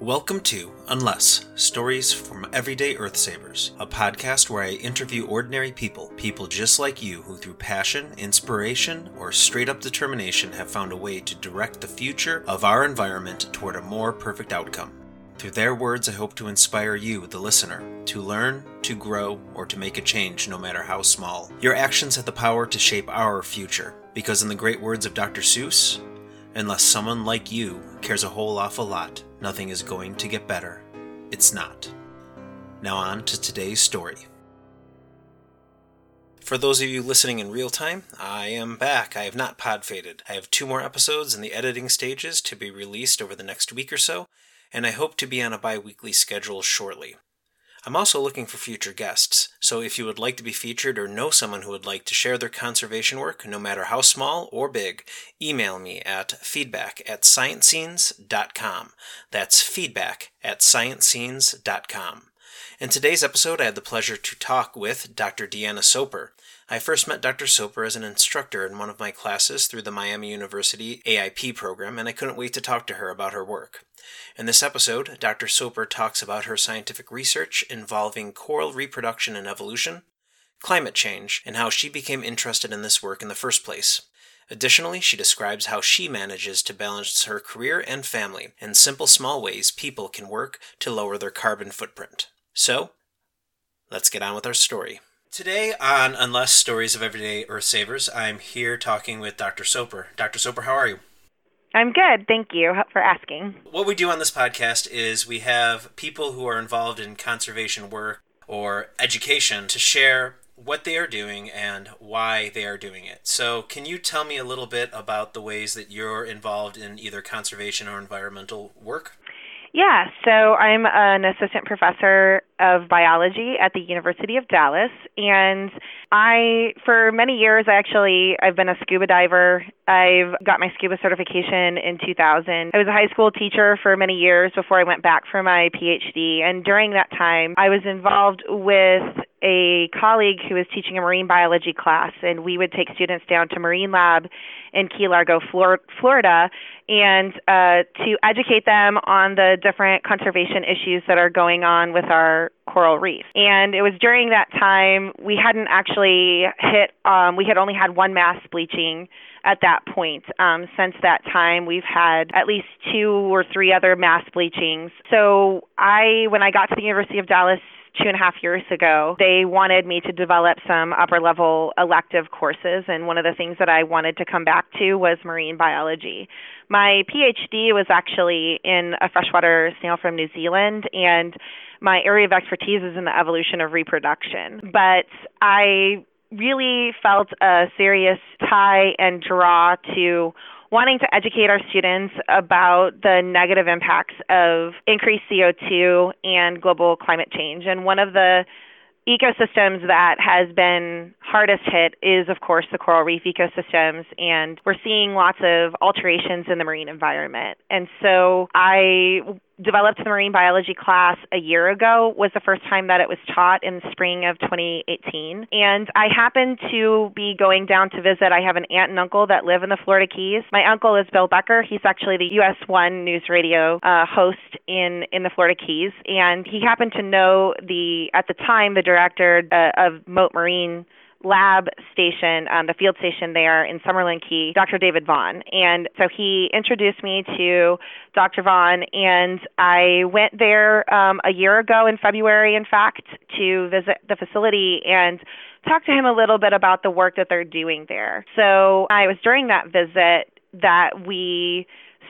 Welcome to Unless Stories from Everyday Earth Savers, a podcast where I interview ordinary people, people just like you who, through passion, inspiration, or straight up determination, have found a way to direct the future of our environment toward a more perfect outcome. Through their words, I hope to inspire you, the listener, to learn, to grow, or to make a change, no matter how small. Your actions have the power to shape our future, because, in the great words of Dr. Seuss, unless someone like you cares a whole awful lot, nothing is going to get better. It's not. Now, on to today's story. For those of you listening in real time, I am back. I have not pod faded. I have two more episodes in the editing stages to be released over the next week or so, and I hope to be on a bi weekly schedule shortly. I'm also looking for future guests, so if you would like to be featured or know someone who would like to share their conservation work, no matter how small or big, email me at feedback at sciencescenes.com. That's feedback at sciencescenes.com. In today's episode, I had the pleasure to talk with Dr. Deanna Soper. I first met Dr. Soper as an instructor in one of my classes through the Miami University AIP program, and I couldn't wait to talk to her about her work. In this episode, Dr. Soper talks about her scientific research involving coral reproduction and evolution, climate change, and how she became interested in this work in the first place. Additionally, she describes how she manages to balance her career and family in simple, small ways people can work to lower their carbon footprint. So, let's get on with our story. Today on Unless Stories of Everyday Earth Savers, I'm here talking with Dr. Soper. Dr. Soper, how are you? I'm good. Thank you for asking. What we do on this podcast is we have people who are involved in conservation work or education to share what they are doing and why they are doing it. So, can you tell me a little bit about the ways that you're involved in either conservation or environmental work? Yeah, so I'm an assistant professor of biology at the University of Dallas and I for many years I actually I've been a scuba diver. I've got my scuba certification in 2000. I was a high school teacher for many years before I went back for my PhD and during that time I was involved with a colleague who was teaching a marine biology class and we would take students down to Marine Lab in Key Largo, Florida and uh, to educate them on the different conservation issues that are going on with our coral reef. And it was during that time we hadn't actually hit, um, we had only had one mass bleaching at that point. Um, since that time, we've had at least two or three other mass bleachings. So I, when I got to the University of Dallas two and a half years ago, they wanted me to develop some upper level elective courses. And one of the things that I wanted to come back to was marine biology. My PhD was actually in a freshwater snail from New Zealand, and my area of expertise is in the evolution of reproduction. But I really felt a serious tie and draw to wanting to educate our students about the negative impacts of increased CO2 and global climate change. And one of the ecosystems that has been hardest hit is, of course, the coral reef ecosystems, and we're seeing lots of alterations in the marine environment. And so I developed the marine biology class a year ago was the first time that it was taught in spring of 2018 and i happened to be going down to visit i have an aunt and uncle that live in the florida keys. My uncle is bill becker. He's actually the us one news radio uh, host in in the florida keys. And he happened to know the at the time the director uh, of Mote marine lab station, um, the field station there in Summerland Key, Dr. David Vaughan. And so he introduced me to Dr. Vaughan, and I went there um, a year ago in February, in fact, to visit the facility and talk to him a little bit about the work that they're doing there. So I was during that visit that we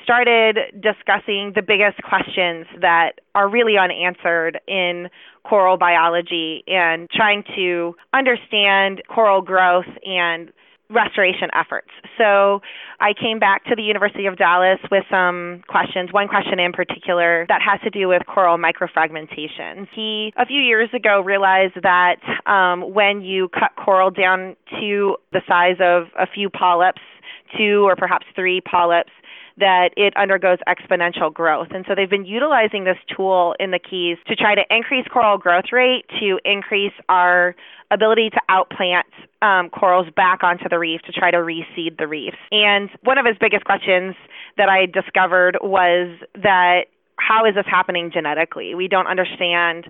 started discussing the biggest questions that are really unanswered in coral biology and trying to understand coral growth and restoration efforts. So I came back to the University of Dallas with some questions, one question in particular that has to do with coral microfragmentation. He, a few years ago, realized that um, when you cut coral down to the size of a few polyps, two or perhaps three polyps, that it undergoes exponential growth. And so they've been utilizing this tool in the Keys to try to increase coral growth rate, to increase our ability to outplant um, corals back onto the reef to try to reseed the reefs. And one of his biggest questions that I discovered was that how is this happening genetically? We don't understand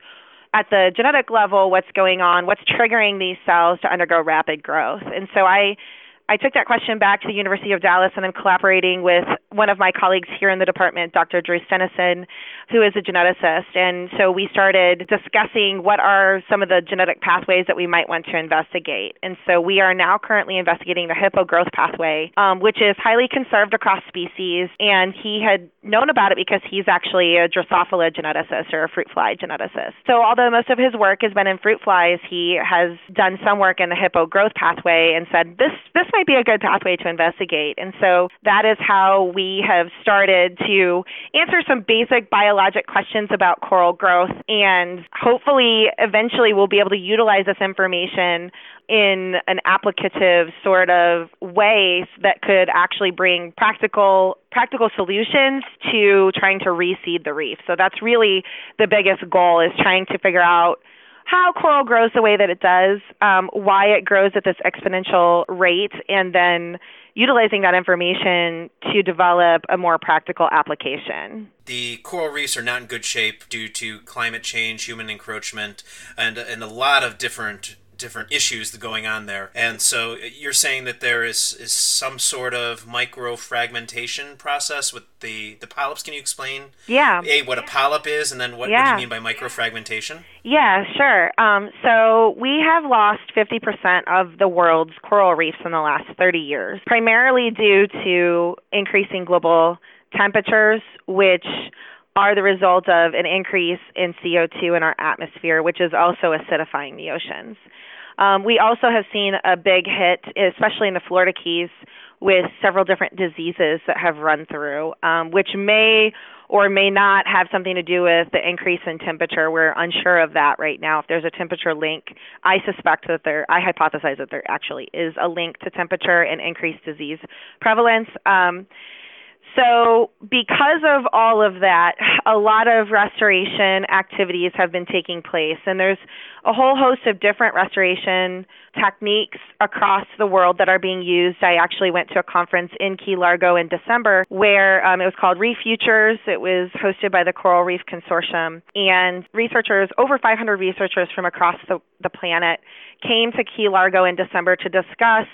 at the genetic level what's going on, what's triggering these cells to undergo rapid growth. And so I I took that question back to the University of Dallas, and I'm collaborating with one of my colleagues here in the department, Dr. Drew Stenesen, who is a geneticist. And so we started discussing what are some of the genetic pathways that we might want to investigate. And so we are now currently investigating the hippo growth pathway, um, which is highly conserved across species. And he had known about it because he's actually a Drosophila geneticist or a fruit fly geneticist. So although most of his work has been in fruit flies, he has done some work in the hippo growth pathway and said this this might be a good pathway to investigate. And so that is how we have started to answer some basic biologic questions about coral growth. And hopefully, eventually, we'll be able to utilize this information in an applicative sort of way that could actually bring practical practical solutions to trying to reseed the reef. So that's really the biggest goal is trying to figure out how coral grows the way that it does, um, why it grows at this exponential rate, and then utilizing that information to develop a more practical application. The coral reefs are not in good shape due to climate change, human encroachment, and, and a lot of different different issues going on there. And so uh, you're saying that there is, is some sort of micro fragmentation process with the, the polyps. Can you explain? Yeah. A, what a polyp is, and then what, yeah. what do you mean by micro fragmentation? Yeah, sure. Um, so we have lost 50% of the world's coral reefs in the last 30 years, primarily due to increasing global temperatures, which are the result of an increase in CO2 in our atmosphere, which is also acidifying the oceans. Um, we also have seen a big hit, especially in the Florida Keys, with several different diseases that have run through, um, which may or may not have something to do with the increase in temperature. We're unsure of that right now. If there's a temperature link, I suspect that there, I hypothesize that there actually is a link to temperature and increased disease prevalence. Um, so, because of all of that, a lot of restoration activities have been taking place, and there's a whole host of different restoration techniques across the world that are being used. I actually went to a conference in Key Largo in December where um, it was called Reef Futures. It was hosted by the Coral Reef Consortium, and researchers, over 500 researchers from across the, the planet, came to Key Largo in December to discuss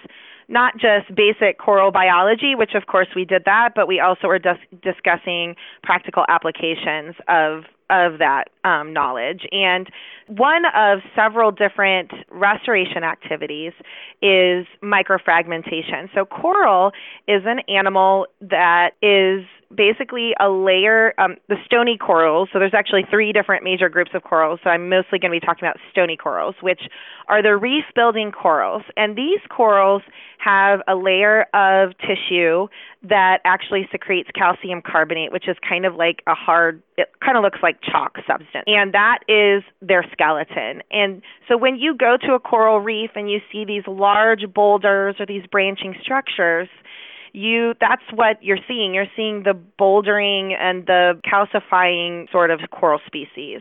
not just basic coral biology, which of course we did that, but we also were dis- discussing practical applications of of that um, knowledge. And one of several different restoration activities is microfragmentation. So, coral is an animal that is basically a layer, um, the stony corals. So there's actually three different major groups of corals. So I'm mostly going to be talking about stony corals, which are the reef building corals. And these corals have a layer of tissue that actually secretes calcium carbonate, which is kind of like a hard, it kind of looks like chalk substance. And that is their skeleton. And so when you go to a coral reef and you see these large boulders or these branching structures, you that's what you're seeing. You're seeing the bouldering and the calcifying sort of coral species.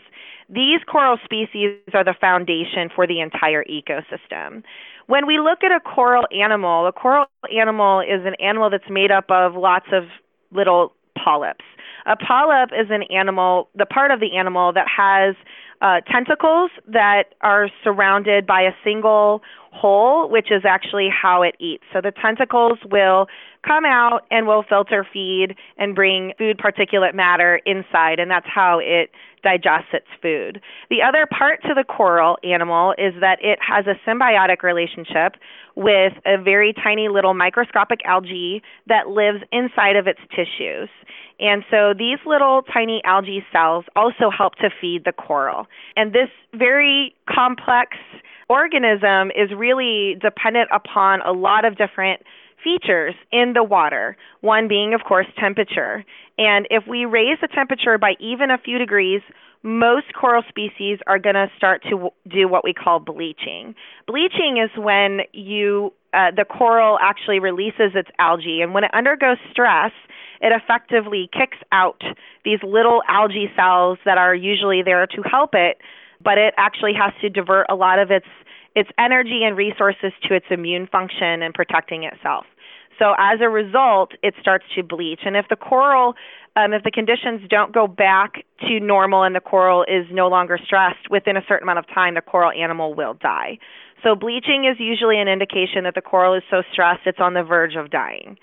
These coral species are the foundation for the entire ecosystem. When we look at a coral animal, a coral animal is an animal that's made up of lots of little polyps. A polyp is an animal, the part of the animal that has uh, tentacles that are surrounded by a single hole, which is actually how it eats. So the tentacles will come out and will filter feed and bring food particulate matter inside, and that's how it digests its food. The other part to the coral animal is that it has a symbiotic relationship with a very tiny little microscopic algae that lives inside of its tissues. And so these little tiny algae cells also help to feed the coral. And this very complex organism is really dependent upon a lot of different features in the water, one being, of course, temperature. And if we raise the temperature by even a few degrees, most coral species are going to start to do what we call bleaching. Bleaching is when you uh, the coral actually releases its algae, and when it undergoes stress, it effectively kicks out these little algae cells that are usually there to help it, but it actually has to divert a lot of its its energy and resources to its immune function and protecting itself. So as a result, it starts to bleach. And if the coral um, if the conditions don't go back to normal and the coral is no longer stressed, within a certain amount of time, the coral animal will die. So bleaching is usually an indication that the coral is so stressed it's on the verge of dying.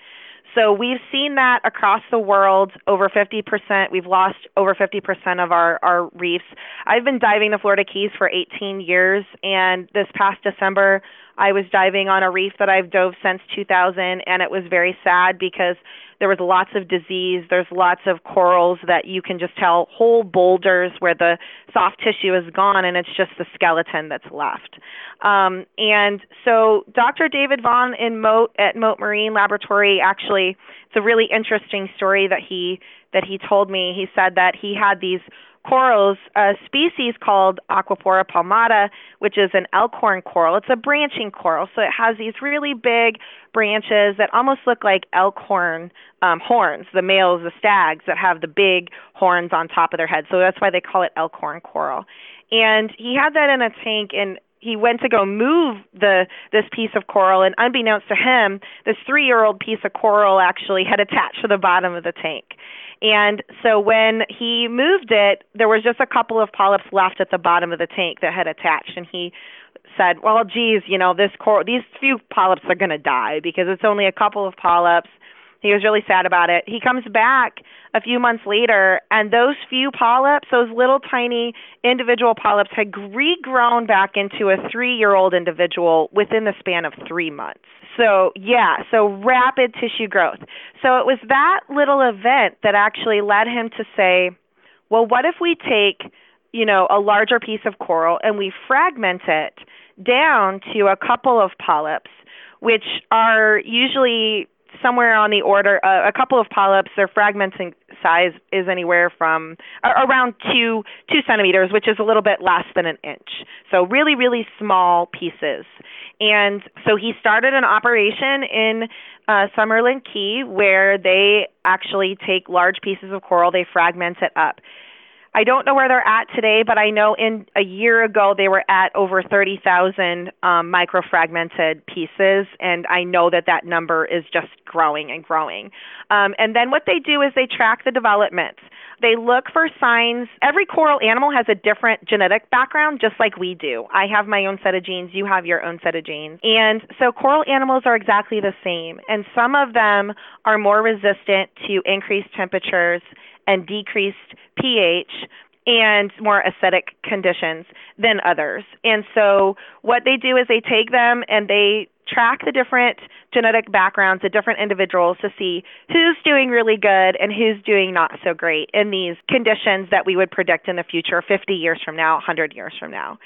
So we've seen that across the world, over 50%. We've lost over 50% of our, our reefs. I've been diving the Florida Keys for 18 years, and this past December, I was diving on a reef that I've dove since 2000, and it was very sad because there was lots of disease. There's lots of corals that you can just tell whole boulders where the soft tissue is gone, and it's just the skeleton that's left. Um, and so Dr. David Vaughan in Mote at Mote Marine Laboratory actually, it's a really interesting story that he that he told me. He said that he had these corals, a species called Acropora palmata, which is an elkhorn coral. It's a branching coral, so it has these really big branches that almost look like elkhorn um, horns, the males, the stags that have the big horns on top of their head. So that's why they call it elkhorn coral. And he had that in a tank, and he went to go move the this piece of coral and unbeknownst to him this three year old piece of coral actually had attached to the bottom of the tank. And so when he moved it there was just a couple of polyps left at the bottom of the tank that had attached and he said well geez you know this coral these few polyps are going to die because it's only a couple of polyps he was really sad about it. He comes back a few months later, and those few polyps, those little tiny individual polyps, had regrown back into a three year old individual within the span of three months. So, yeah, so rapid tissue growth. So, it was that little event that actually led him to say, well, what if we take, you know, a larger piece of coral and we fragment it down to a couple of polyps, which are usually somewhere on the order uh, a couple of polyps. Their fragmenting size is anywhere from uh, around two two centimeters which is a little bit less than an inch. So really really small pieces. And so he started an operation in uh, Summerland Key where they actually take large pieces of coral they fragment it up I don't know where they're at today, but I know in a year ago they were at over 30,000 um, microfragmented pieces, and I know that that number is just growing and growing. Um, and then what they do is they track the development. They look for signs. Every coral animal has a different genetic background, just like we do. I have my own set of genes, you have your own set of genes. And so coral animals are exactly the same. And some of them are more resistant to increased temperatures and decreased pH and more acidic conditions than others. And so what they do is they take them and they track the different genetic backgrounds of different individuals to see who's doing really good and who's doing not so great in these conditions that we would predict in the future 50 years from now, 100 years from now.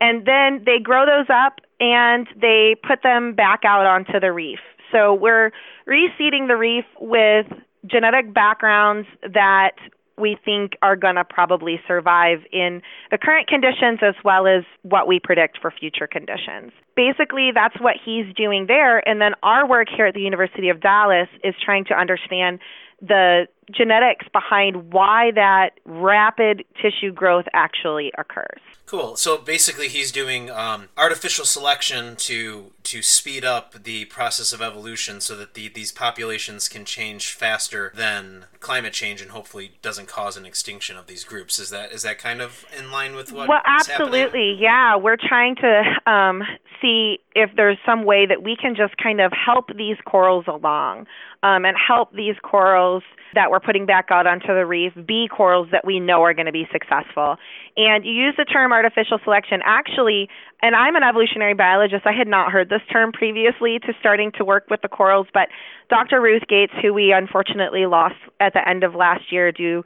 And then they grow those up and they put them back out onto the reef. So we're reseeding the reef with genetic backgrounds that we think are going to probably survive in the current conditions as well as what we predict for future conditions. Basically, that's what he's doing there. And then our work here at the University of Dallas is trying to understand the genetics behind why that rapid tissue growth actually occurs. Cool. So basically, he's doing um, artificial selection to to speed up the process of evolution, so that the, these populations can change faster than climate change, and hopefully doesn't cause an extinction of these groups. Is that is that kind of in line with what? Well, absolutely. Yeah, we're trying to um, see if there's some way that we can just kind of help these corals along um, and help these corals that we're putting back out onto the reef be corals that we know are going to be successful. And you use the term artificial selection. Actually, and I'm an evolutionary biologist, I had not heard this term previously to starting to work with the corals, but Dr. Ruth Gates, who we unfortunately lost at the end of last year due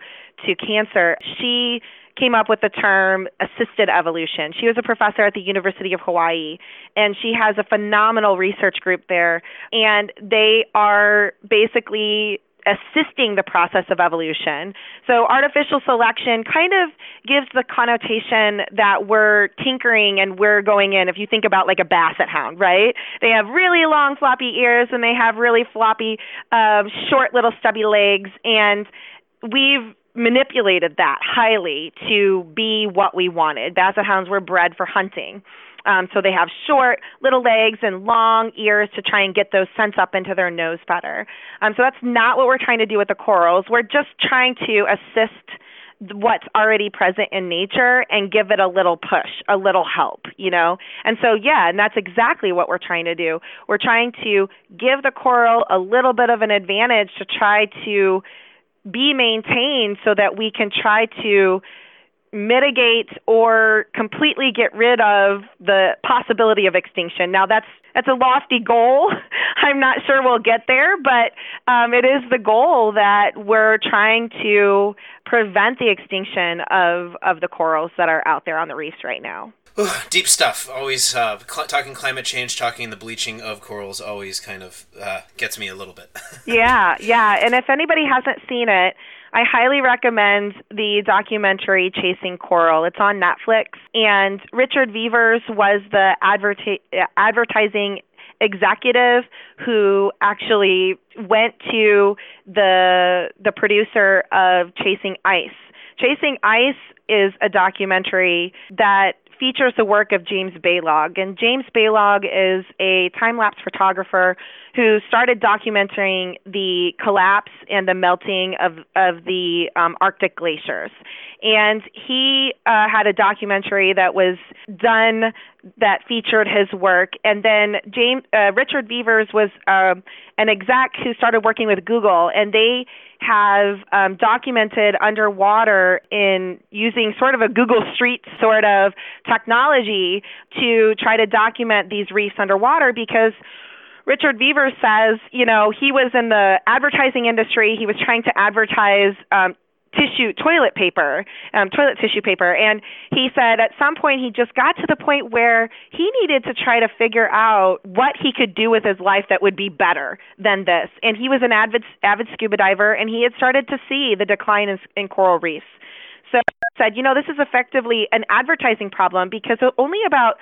to cancer, she came up with the term assisted evolution. She was a professor at the University of Hawaii, and she has a phenomenal research group there. And they are basically assisting the process of evolution. So artificial selection kind of gives the connotation that we're tinkering and we're going in. If you think about like a basset hound, right? They have really long floppy ears and they have really floppy, um, short little stubby legs, and we've manipulated that highly to be what we wanted. Basset hounds were bred for hunting. Um, so they have short little legs and long ears to try and get those scents up into their nose better. Um, so that's not what we're trying to do with the corals. We're just trying to assist what's already present in nature and give it a little push, a little help, you know? And so, yeah, and that's exactly what we're trying to do. We're trying to give the coral a little bit of an advantage to try to be maintained so that we can try to mitigate or completely get rid of the possibility of extinction. Now that's that's a lofty goal. I'm not sure we'll get there, but um, it is the goal that we're trying to prevent the extinction of of the corals that are out there on the reefs right now. deep stuff. Always uh, cl- talking climate change, talking the bleaching of corals, always kind of uh, gets me a little bit. yeah, yeah. And if anybody hasn't seen it, I highly recommend the documentary Chasing Coral. It's on Netflix, and Richard Vevers was the adverti- advertising executive who actually went to the the producer of Chasing Ice. Chasing Ice is a documentary that features the work of James Balog. And James Balog is a time lapse photographer who started documenting the collapse and the melting of, of the um, Arctic glaciers. And he uh, had a documentary that was done that featured his work. And then James uh, Richard Vevers was uh, an exec who started working with Google, and they have um, documented underwater in using sort of a Google Street sort of technology to try to document these reefs underwater because Richard Vevers says, you know, he was in the advertising industry. He was trying to advertise um, tissue toilet paper um, toilet tissue paper. And he said at some point he just got to the point where he needed to try to figure out what he could do with his life that would be better than this. And he was an avid avid scuba diver and he had started to see the decline in, in coral reefs. So he said you know this is effectively an advertising problem because only about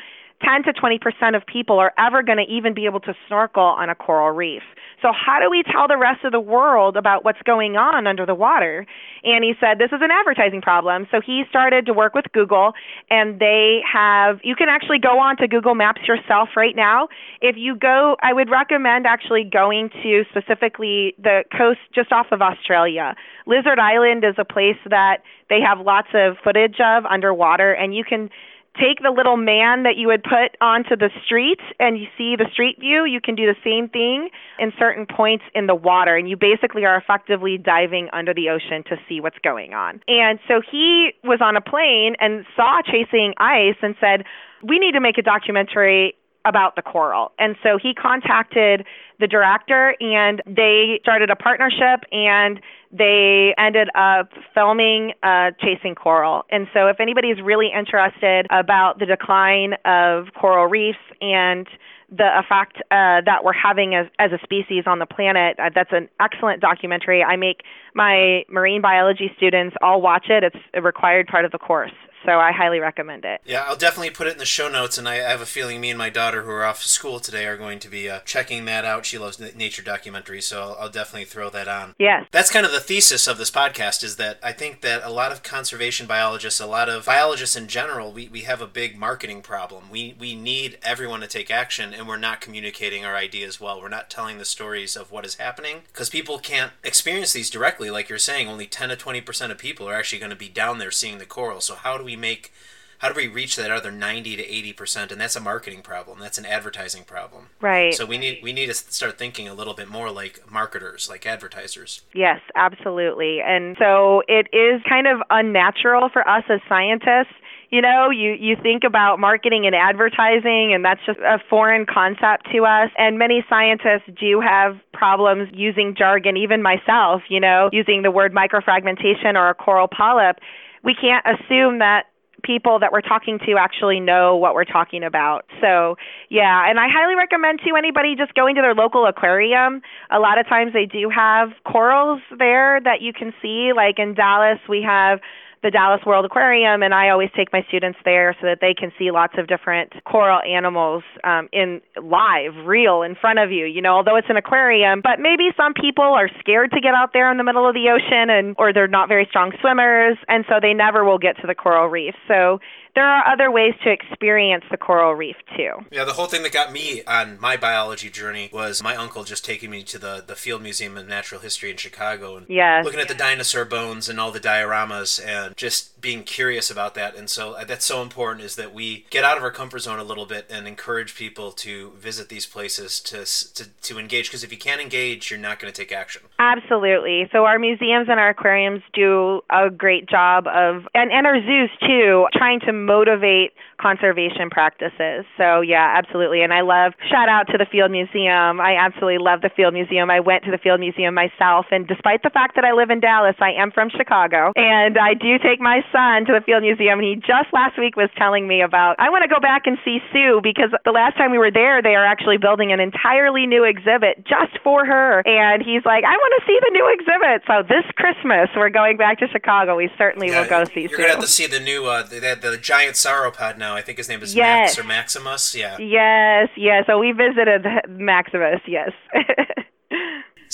10 to 20 percent of people are ever going to even be able to snorkel on a coral reef. So how do we tell the rest of the world about what's going on under the water? And he said this is an advertising problem. So he started to work with Google, and they have. You can actually go on to Google Maps yourself right now. If you go, I would recommend actually going to specifically the coast just off of Australia. Lizard Island is a place that they have lots of footage of underwater, and you can take the little man that you would put onto the street and you see the street view, you can do the same thing in certain points in the water. And you basically are effectively diving under the ocean to see what's going on. And so he was on a plane and saw Chasing Ice and said, We need to make a documentary about the coral. And so he contacted the director and they started a partnership and they ended up filming uh, Chasing Coral. And so if anybody's really interested about the decline of coral reefs and the effect uh, that we're having as, as a species on the planet. Uh, that's an excellent documentary. I make my marine biology students all watch it. It's a required part of the course so I highly recommend it. Yeah, I'll definitely put it in the show notes, and I, have a feeling me and my daughter, who are off to school today, are going to be uh, checking that out. She loves nature documentaries, so I'll, I'll, definitely throw that on. Yes. That's kind of the thesis of this podcast is that I think that a lot of conservation biologists, a lot of biologists in general, we, we have a big marketing problem. We, we need everyone to take action, and we're not communicating our ideas well. We're not telling the stories of what is happening because people can't experience these directly. Like you're saying, only 10 to 20% of people are actually going to be down there seeing the coral. So how do we we make how do we reach that other 90 to 80 percent? And that's a marketing problem. That's an advertising problem. Right. So we need we need to start thinking a little bit more like marketers like advertisers. Yes absolutely. And so it is kind of unnatural for us as scientists. You know you you think about marketing and advertising and that's just a foreign concept to us. And many scientists do have problems using jargon even myself you know using the word microfragmentation or a coral polyp we can't assume that people that we're talking to actually know what we're talking about. So, yeah, and I highly recommend to anybody just going to their local aquarium. A lot of times they do have corals there that you can see. Like in Dallas, we have the Dallas World Aquarium, and I always take my students there so that they can see lots of different coral animals um, in live, real, in front of you. You know, although it's an aquarium, but maybe some people are scared to get out there in the middle of the ocean, and or they're not very strong swimmers, and so they never will get to the coral reef. So there are other ways to experience the coral reef too. Yeah, the whole thing that got me on my biology journey was my uncle just taking me to the, the Field Museum of Natural History in Chicago and yes. looking at the dinosaur bones and all the dioramas and just being curious about that. And so uh, that's so important is that we get out of our comfort zone a little bit and encourage people to visit these places to to, to engage because if you can't engage, you're not going to take action. Absolutely. So our museums and our aquariums do a great job of and, and our zoos too, trying to motivate conservation practices. So yeah, absolutely. And I love shout out to the Field Museum. I absolutely love the Field Museum. I went to the Field Museum myself and despite the fact that I live in Dallas, I am from Chicago and I do take my son to the Field Museum and he just last week was telling me about I want to go back and see Sue because the last time we were there they are actually building an entirely new exhibit just for her and he's like, I want to see the new exhibit. So this Christmas we're going back to Chicago. We certainly yeah, will go see You're Sue. gonna have to see the new uh the, the, the giant sauropod now. I think his name is yes. Max or Maximus. Yeah. Yes, yes. So we visited Maximus. Yes.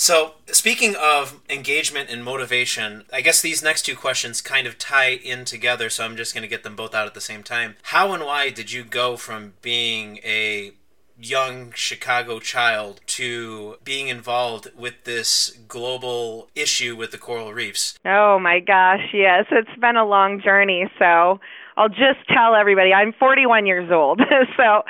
So, speaking of engagement and motivation, I guess these next two questions kind of tie in together, so I'm just going to get them both out at the same time. How and why did you go from being a young Chicago child to being involved with this global issue with the coral reefs? Oh my gosh, yes, it's been a long journey. So I'll just tell everybody I'm 41 years old. so,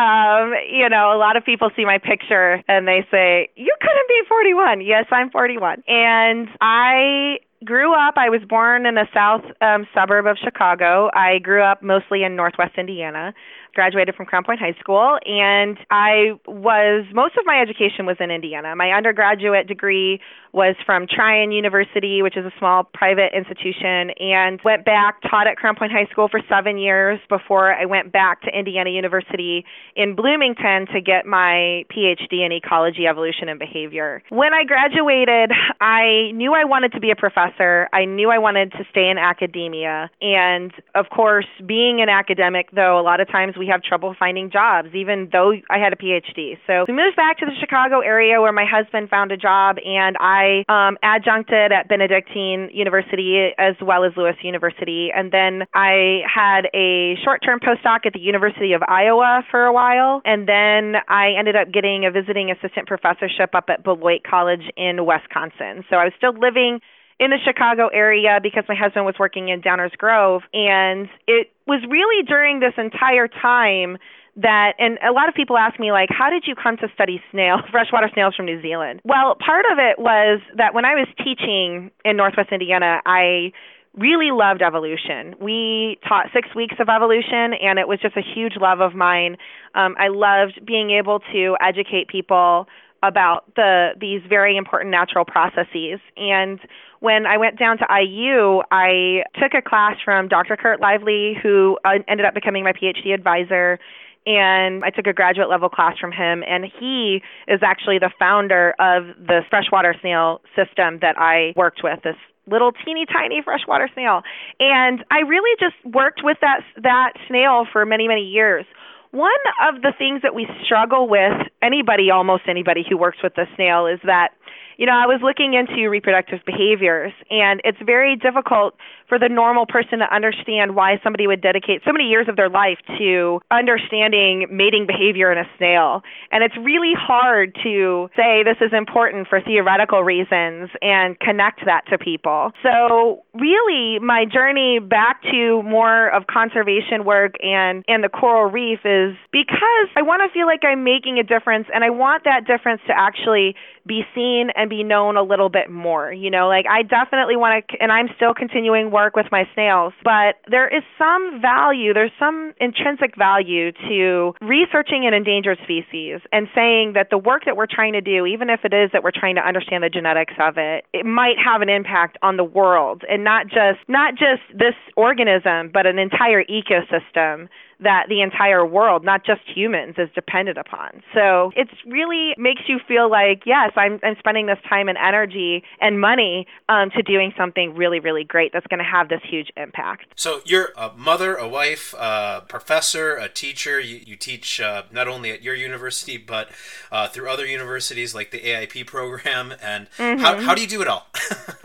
um, you know, a lot of people see my picture and they say, You couldn't be 41. Yes, I'm 41. And I grew up, I was born in a south um, suburb of Chicago. I grew up mostly in northwest Indiana graduated from Crown Point High School, and I was most of my education was in Indiana. My undergraduate degree was from Trine University, which is a small private institution, and went back, taught at Crown Point High School for seven years before I went back to Indiana University in Bloomington to get my PhD in ecology, evolution, and behavior. When I graduated, I knew I wanted to be a professor. I knew I wanted to stay in academia. And of course, being an academic, though, a lot of times we have trouble finding jobs, even though I had a PhD. So we moved back to the Chicago area where my husband found a job, and I I um, adjuncted at Benedictine University as well as Lewis University. And then I had a short term postdoc at the University of Iowa for a while. And then I ended up getting a visiting assistant professorship up at Beloit College in Wisconsin. So I was still living in the Chicago area because my husband was working in Downers Grove. And it was really during this entire time that and a lot of people ask me like how did you come to study snail freshwater snails from New Zealand? Well, part of it was that when I was teaching in Northwest Indiana, I really loved evolution. We taught 6 weeks of evolution and it was just a huge love of mine. Um, I loved being able to educate people about the these very important natural processes and when I went down to IU, I took a class from Dr. Curt Lively, who uh, ended up becoming my PhD advisor and I took a graduate level class from him and he is actually the founder of the freshwater snail system that I worked with this little teeny tiny freshwater snail. And I really just worked with that that snail for many many years. One of the things that we struggle with anybody almost anybody who works with the snail is that you know, I was looking into reproductive behaviors, and it's very difficult for the normal person to understand why somebody would dedicate so many years of their life to understanding mating behavior in a snail. And it's really hard to say this is important for theoretical reasons and connect that to people. So, really, my journey back to more of conservation work and, and the coral reef is because I want to feel like I'm making a difference, and I want that difference to actually be seen and be known a little bit more. You know, like I definitely want to, and I'm still continuing work with my snails, but there is some value, there's some intrinsic value to researching an endangered species and saying that the work that we're trying to do, even if it is that we're trying to understand the genetics of it, it might have an impact on the world and not just not just this organism, but an entire ecosystem that the entire world, not just humans, is dependent upon. So it really makes you feel like, yes, I'm, I'm spending this time and energy and money um, to doing something really, really great that's going to have this huge impact. So you're a mother, a wife, a professor, a teacher. You, you teach uh, not only at your university, but uh, through other universities like the AIP program. And mm-hmm. how, how do you do it all?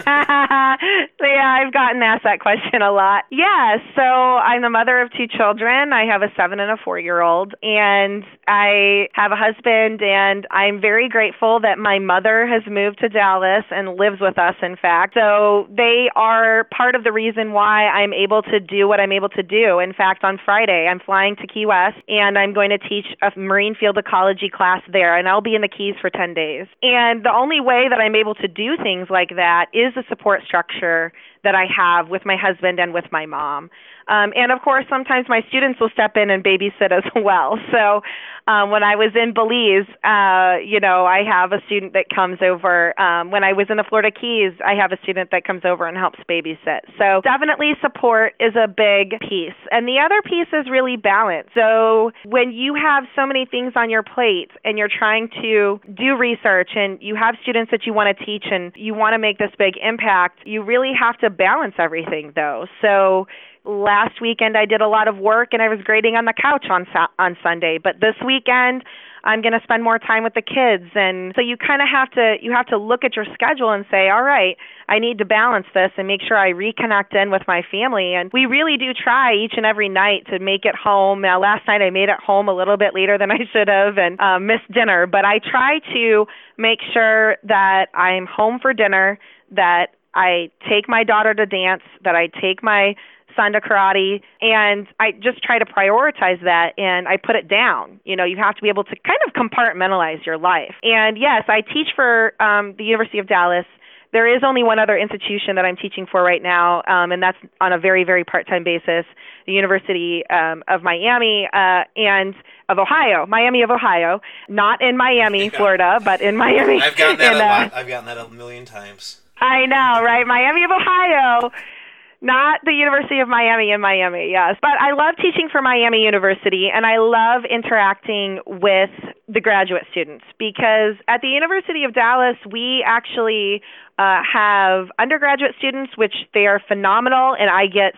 Yeah, I've gotten asked that question a lot. Yeah, so I'm the mother of two children. I have a seven and a four year old, and I have a husband, and I'm very grateful that my mother has moved to Dallas and lives with us, in fact. So they are part of the reason why I'm able to do what I'm able to do. In fact, on Friday, I'm flying to Key West, and I'm going to teach a marine field ecology class there, and I'll be in the Keys for 10 days. And the only way that I'm able to do things like that is the support structure that I have with my husband and with my mom. Um, and of course, sometimes my students will step in and babysit as well. So um, when I was in Belize, uh, you know, I have a student that comes over. Um, when I was in the Florida Keys, I have a student that comes over and helps babysit. So definitely support is a big piece. And the other piece is really balance. So when you have so many things on your plate and you're trying to do research and you have students that you want to teach and you want to make this big impact, you really have to balance everything though. So last weekend I did a lot of work and I was grading on the couch on on Sunday, but this weekend I'm going to spend more time with the kids and so you kind of have to you have to look at your schedule and say, "All right, I need to balance this and make sure I reconnect in with my family." And we really do try each and every night to make it home. Now last night I made it home a little bit later than I should have and uh, missed dinner, but I try to make sure that I'm home for dinner, that I take my daughter to dance, that I take my to karate and I just try to prioritize that and I put it down. You know, you have to be able to kind of compartmentalize your life. And yes, I teach for um, the University of Dallas. There is only one other institution that I'm teaching for right now, um, and that's on a very, very part time basis the University um, of Miami uh, and of Ohio, Miami of Ohio, not in Miami, Florida, but in Miami. I've gotten that a uh. I've gotten that a million times. I know, right? Miami of Ohio not the University of Miami in Miami, yes. But I love teaching for Miami University and I love interacting with the graduate students because at the University of Dallas, we actually uh, have undergraduate students, which they are phenomenal, and I get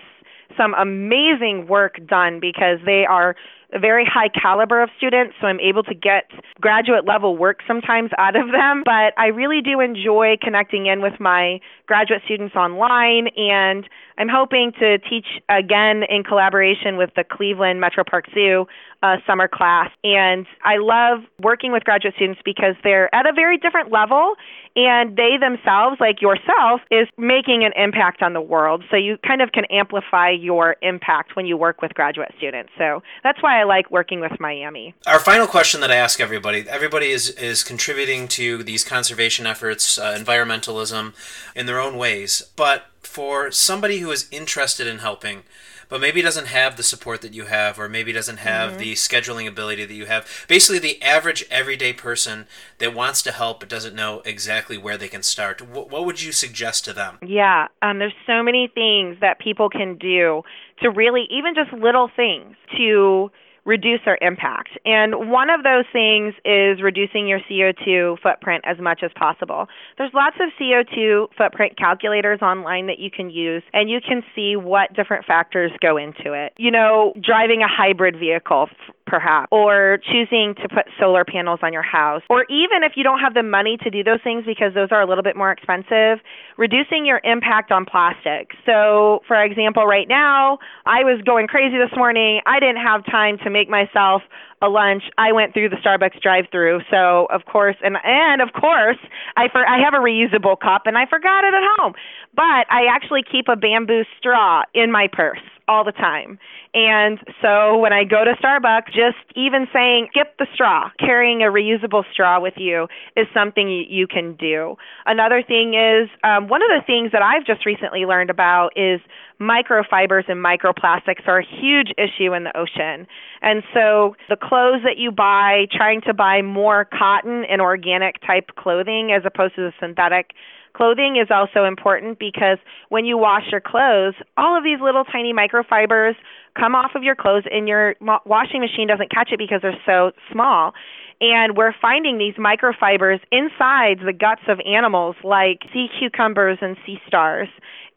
some amazing work done because they are a very high caliber of students, so I'm able to get graduate level work sometimes out of them. But I really do enjoy connecting in with my graduate students online, and I'm hoping to teach again in collaboration with the Cleveland Metro Park Zoo uh, summer class. And I love working with graduate students because they're at a very different level and they themselves, like yourself, is making an impact on the world. So you kind of can amplify your impact when you work with graduate students. So that's why I like working with Miami. Our final question that I ask everybody everybody is, is contributing to these conservation efforts, uh, environmentalism in their own ways. But for somebody who is interested in helping, but maybe doesn't have the support that you have, or maybe doesn't have mm-hmm. the scheduling ability that you have. Basically, the average everyday person that wants to help but doesn't know exactly where they can start. What, what would you suggest to them? Yeah, um, there's so many things that people can do to really, even just little things to reduce our impact. And one of those things is reducing your CO2 footprint as much as possible. There's lots of CO2 footprint calculators online that you can use, and you can see what different factors go into it. You know, driving a hybrid vehicle, perhaps, or choosing to put solar panels on your house, or even if you don't have the money to do those things because those are a little bit more expensive, reducing your impact on plastic. So, for example, right now, I was going crazy this morning. I didn't have time to make myself a lunch. I went through the Starbucks drive-through, so of course, and and of course, I for I have a reusable cup, and I forgot it at home. But I actually keep a bamboo straw in my purse all the time. And so when I go to Starbucks, just even saying skip the straw, carrying a reusable straw with you is something you, can do. Another thing is um, one of the things that I've just recently learned about is microfibers and microplastics are a huge issue in the ocean. And so the clothes that you buy, trying to buy more cotton and organic type clothing as opposed to the synthetic Clothing is also important because when you wash your clothes, all of these little tiny microfibers come off of your clothes and your washing machine doesn't catch it because they're so small. And we're finding these microfibers inside the guts of animals like sea cucumbers and sea stars.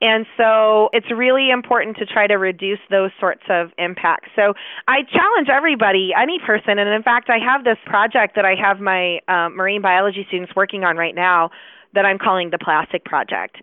And so it's really important to try to reduce those sorts of impacts. So I challenge everybody, any person, and in fact, I have this project that I have my um, marine biology students working on right now that I'm calling the Plastic Project.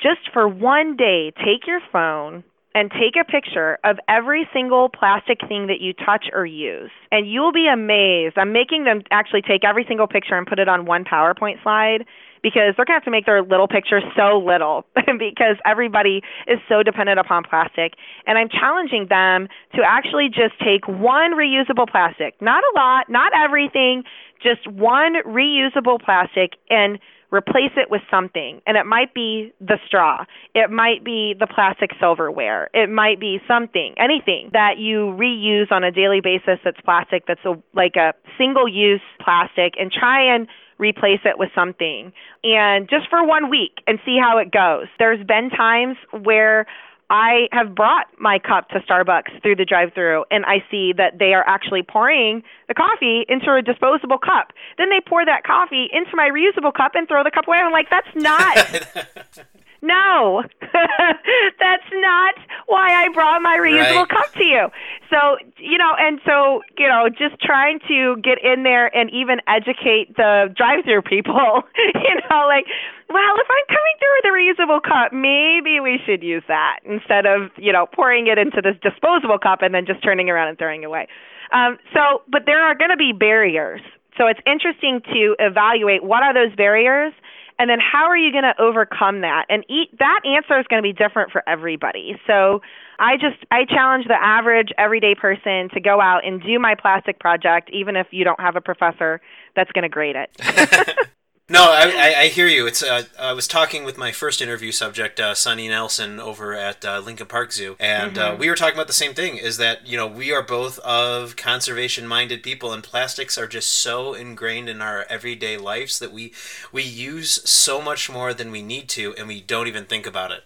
just for one day, take your phone and take a picture of every single plastic thing that you touch or use. And you'll be amazed. I'm making them actually take every single picture and put it on one PowerPoint slide because they're going to have to make their little picture so little because everybody is so dependent upon plastic. And I'm challenging them to actually just take one reusable plastic, not a lot, not everything, just one reusable plastic and replace it with something. And it might be the straw, it might be the plastic silverware, it might be something, anything that you reuse on a daily basis that's plastic, that's a, like a single use plastic, and try and replace it with something and just for one week and see how it goes. There's been times where I have brought my cup to Starbucks through the drive through and I see that they are actually pouring the coffee into a disposable cup. Then they pour that coffee into my reusable cup and throw the cup away. I'm like, that's not No, that's not why I brought my reusable right. cup to you. So, you know, and so, you know, just trying to get in there and even educate the drive through people, you know, like, well, if I'm coming through with a reusable cup, maybe we should use that instead of, you know, pouring it into this disposable cup and then just turning around and throwing it away. Um, so, but there are going to be barriers. So it's interesting to evaluate what are those barriers and then how are you going to overcome that? And eat, that answer is going to be different for everybody. So I just I challenge the average everyday person to go out and do my plastic project, even if you don't have a professor that's going to grade it. No, I, I, I, hear you. It's uh, I was talking with my first interview subject, uh, Sunny Nelson, over at uh, Lincoln Park Zoo, and uh, mm-hmm. we were talking about the same thing. Is that you know we are both of conservation-minded people, and plastics are just so ingrained in our everyday lives that we we use so much more than we need to, and we don't even think about it.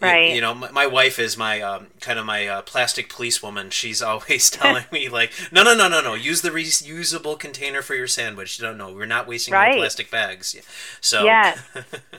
Right. You, you know, my, my, wife is my um, kind of my uh, plastic policewoman. She's always telling me like, no, no, no, no, no. Use the reusable container for your sandwich. You don't know. We're not wasting right. plastic bags. So. Yes.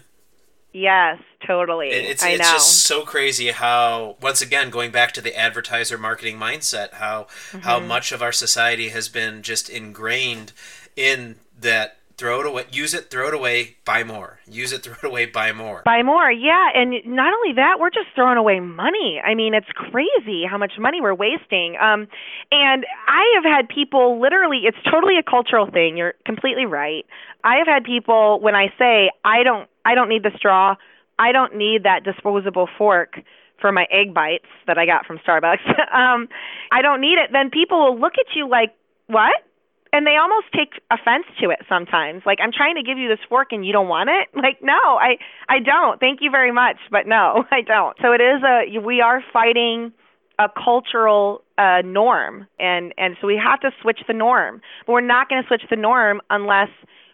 yes, totally. It, it's it's just so crazy how once again going back to the advertiser marketing mindset, how mm-hmm. how much of our society has been just ingrained in that throw it away, use it, throw it away, buy more. Use it, throw it away, buy more. Buy more, yeah. And not only that, we're just throwing away money. I mean, it's crazy how much money we're wasting. Um, and I have had people literally, it's totally a cultural thing. You're completely right. I have had people when I say I don't, I don't need the straw. I don't need that disposable fork for my egg bites that I got from Starbucks. um, I don't need it. Then people will look at you like, what? And they almost take offense to it sometimes. Like i'm trying to give you this fork and you don't want it? Like no i i don't. Thank you very much but no i don't. So it is a we are fighting a cultural uh norm and and so we have to switch the norm. But we're not going to switch the norm unless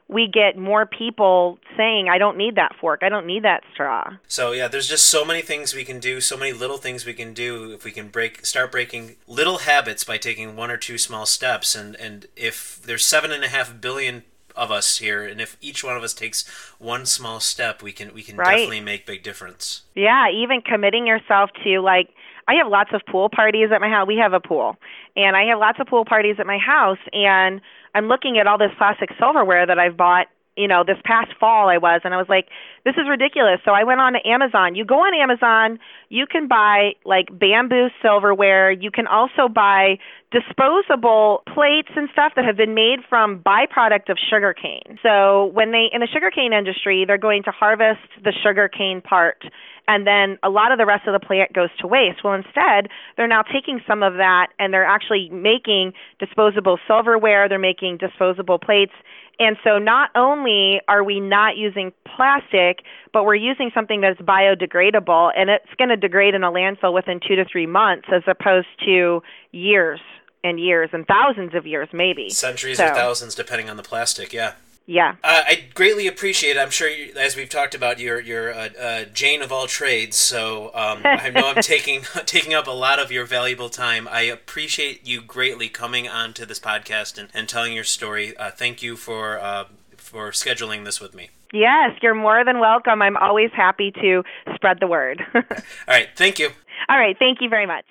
we get more people saying, I don't need that fork, I don't need that straw. So yeah, there's just so many things we can do, so many little things we can do if we can break start breaking little habits by taking one or two small steps and, and if there's seven and a half billion of us here and if each one of us takes one small step we can we can right. definitely make big difference. Yeah, even committing yourself to like I have lots of pool parties at my house. We have a pool. And I have lots of pool parties at my house and I'm looking at all this plastic silverware that I've bought you know this past fall I was and I was like this is ridiculous so I went on to Amazon you go on Amazon you can buy like bamboo silverware you can also buy disposable plates and stuff that have been made from byproduct of sugarcane so when they in the sugarcane industry they're going to harvest the sugarcane part and then a lot of the rest of the plant goes to waste. Well, instead, they're now taking some of that and they're actually making disposable silverware, they're making disposable plates. And so not only are we not using plastic, but we're using something that's biodegradable and it's going to degrade in a landfill within 2 to 3 months as opposed to years and years and thousands of years maybe. Centuries so. or thousands depending on the plastic, yeah. Yeah. Uh, I greatly appreciate. It. I'm sure, you, as we've talked about, you're you're a, a Jane of all trades. So um, I know I'm taking taking up a lot of your valuable time. I appreciate you greatly coming onto this podcast and, and telling your story. Uh, thank you for uh, for scheduling this with me. Yes, you're more than welcome. I'm always happy to spread the word. all right. Thank you. All right. Thank you very much.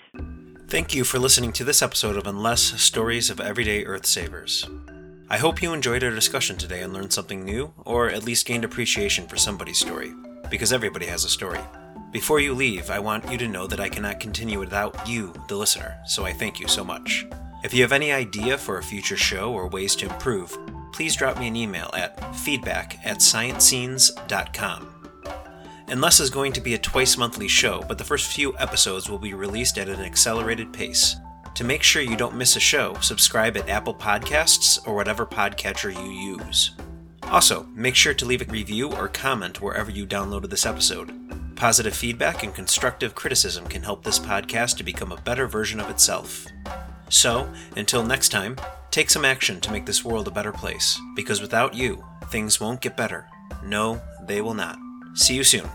Thank you for listening to this episode of Unless Stories of Everyday Earth Savers. I hope you enjoyed our discussion today and learned something new, or at least gained appreciation for somebody's story. because everybody has a story. Before you leave, I want you to know that I cannot continue without you, the listener, so I thank you so much. If you have any idea for a future show or ways to improve, please drop me an email at feedback at sciencescenes.com. Unless is going to be a twice monthly show, but the first few episodes will be released at an accelerated pace. To make sure you don't miss a show, subscribe at Apple Podcasts or whatever podcatcher you use. Also, make sure to leave a review or comment wherever you downloaded this episode. Positive feedback and constructive criticism can help this podcast to become a better version of itself. So, until next time, take some action to make this world a better place, because without you, things won't get better. No, they will not. See you soon.